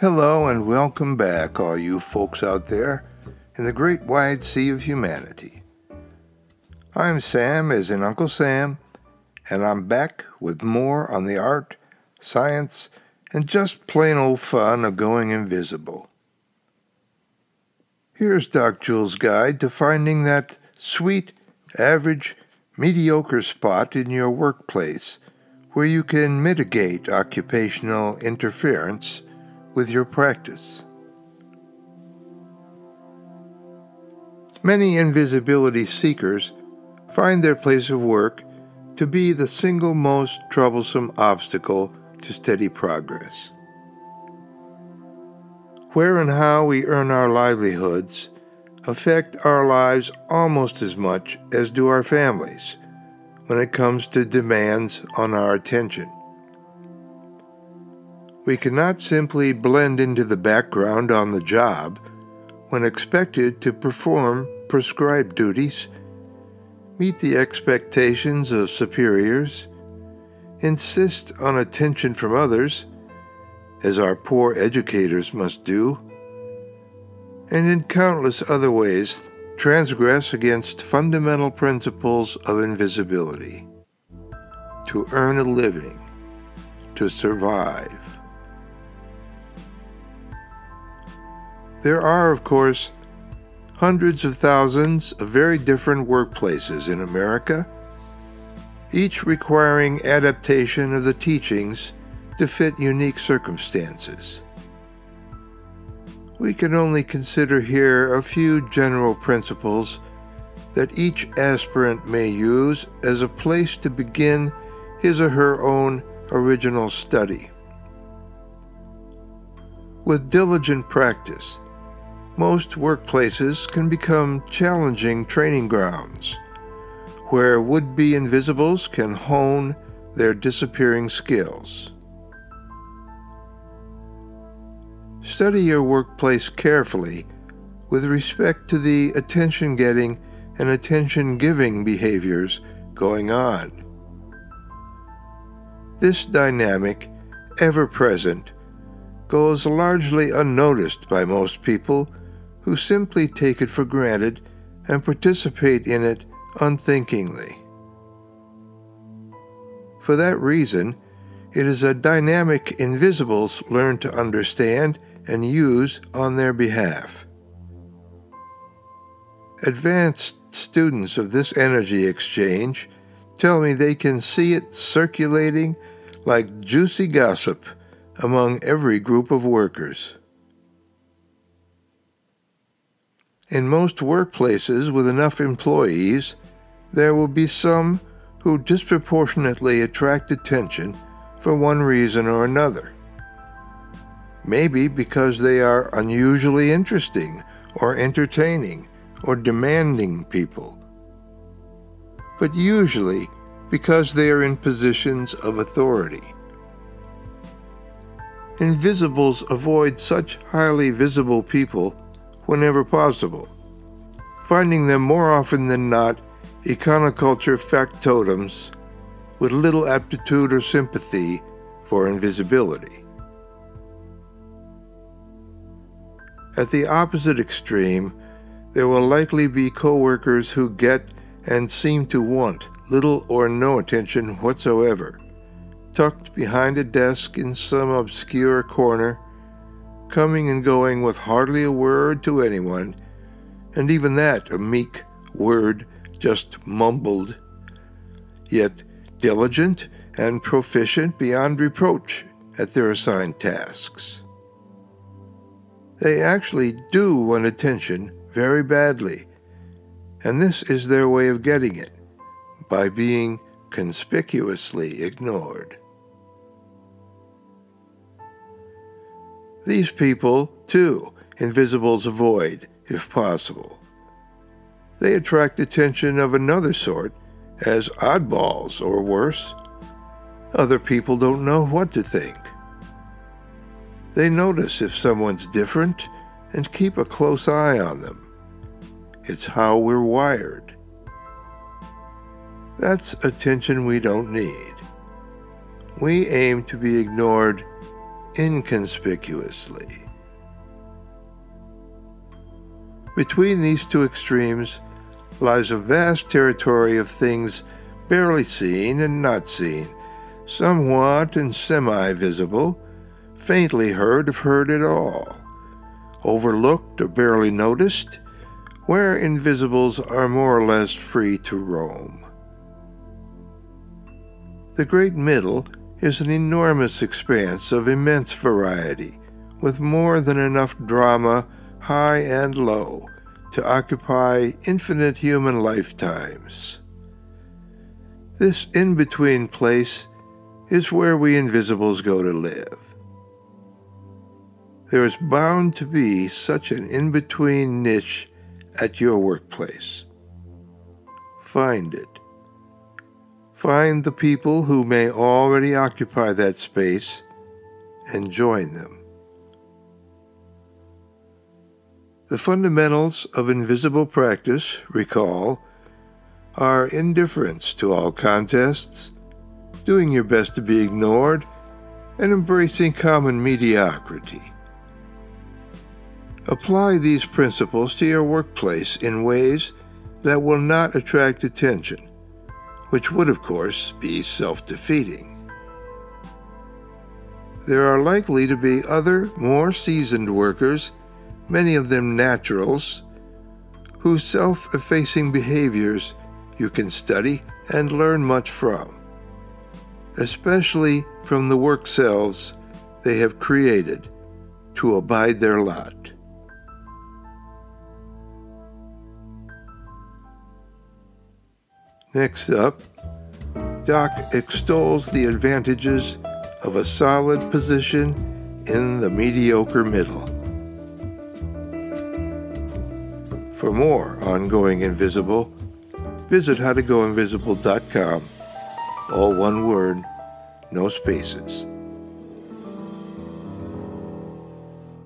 Hello and welcome back, all you folks out there in the great wide sea of humanity. I'm Sam, as in Uncle Sam, and I'm back with more on the art, science, and just plain old fun of going invisible. Here's Doc Jules' guide to finding that sweet, average, mediocre spot in your workplace where you can mitigate occupational interference with your practice. Many invisibility seekers find their place of work to be the single most troublesome obstacle to steady progress. Where and how we earn our livelihoods affect our lives almost as much as do our families when it comes to demands on our attention. We cannot simply blend into the background on the job when expected to perform prescribed duties, meet the expectations of superiors, insist on attention from others, as our poor educators must do, and in countless other ways transgress against fundamental principles of invisibility to earn a living, to survive. There are, of course, hundreds of thousands of very different workplaces in America, each requiring adaptation of the teachings to fit unique circumstances. We can only consider here a few general principles that each aspirant may use as a place to begin his or her own original study. With diligent practice, most workplaces can become challenging training grounds where would be invisibles can hone their disappearing skills. Study your workplace carefully with respect to the attention getting and attention giving behaviors going on. This dynamic, ever present, goes largely unnoticed by most people who simply take it for granted and participate in it unthinkingly. For that reason, it is a dynamic invisibles learn to understand and use on their behalf. Advanced students of this energy exchange tell me they can see it circulating like juicy gossip among every group of workers. In most workplaces with enough employees, there will be some who disproportionately attract attention for one reason or another maybe because they are unusually interesting or entertaining or demanding people, but usually because they are in positions of authority. Invisibles avoid such highly visible people whenever possible, finding them more often than not econoculture factotums with little aptitude or sympathy for invisibility. At the opposite extreme, there will likely be coworkers who get and seem to want little or no attention whatsoever, tucked behind a desk in some obscure corner, coming and going with hardly a word to anyone, and even that a meek word just mumbled, yet diligent and proficient beyond reproach at their assigned tasks. They actually do want attention very badly, and this is their way of getting it by being conspicuously ignored. These people, too, invisibles avoid if possible. They attract attention of another sort as oddballs or worse. Other people don't know what to think. They notice if someone's different and keep a close eye on them. It's how we're wired. That's attention we don't need. We aim to be ignored inconspicuously. Between these two extremes lies a vast territory of things barely seen and not seen, somewhat and semi visible, faintly heard if heard at all, overlooked or barely noticed, where invisibles are more or less free to roam. The great middle is an enormous expanse of immense variety, with more than enough drama, high and low, to occupy infinite human lifetimes. This in between place is where we invisibles go to live. There is bound to be such an in between niche at your workplace. Find it. Find the people who may already occupy that space and join them. The fundamentals of invisible practice, recall, are indifference to all contests, doing your best to be ignored, and embracing common mediocrity. Apply these principles to your workplace in ways that will not attract attention which would, of course, be self defeating. There are likely to be other, more seasoned workers, many of them naturals, whose self effacing behaviors you can study and learn much from, especially from the work selves they have created to abide their lot. Next up, Doc extols the advantages of a solid position in the mediocre middle. For more on Going Invisible, visit howtogoinvisible.com, all one word, no spaces.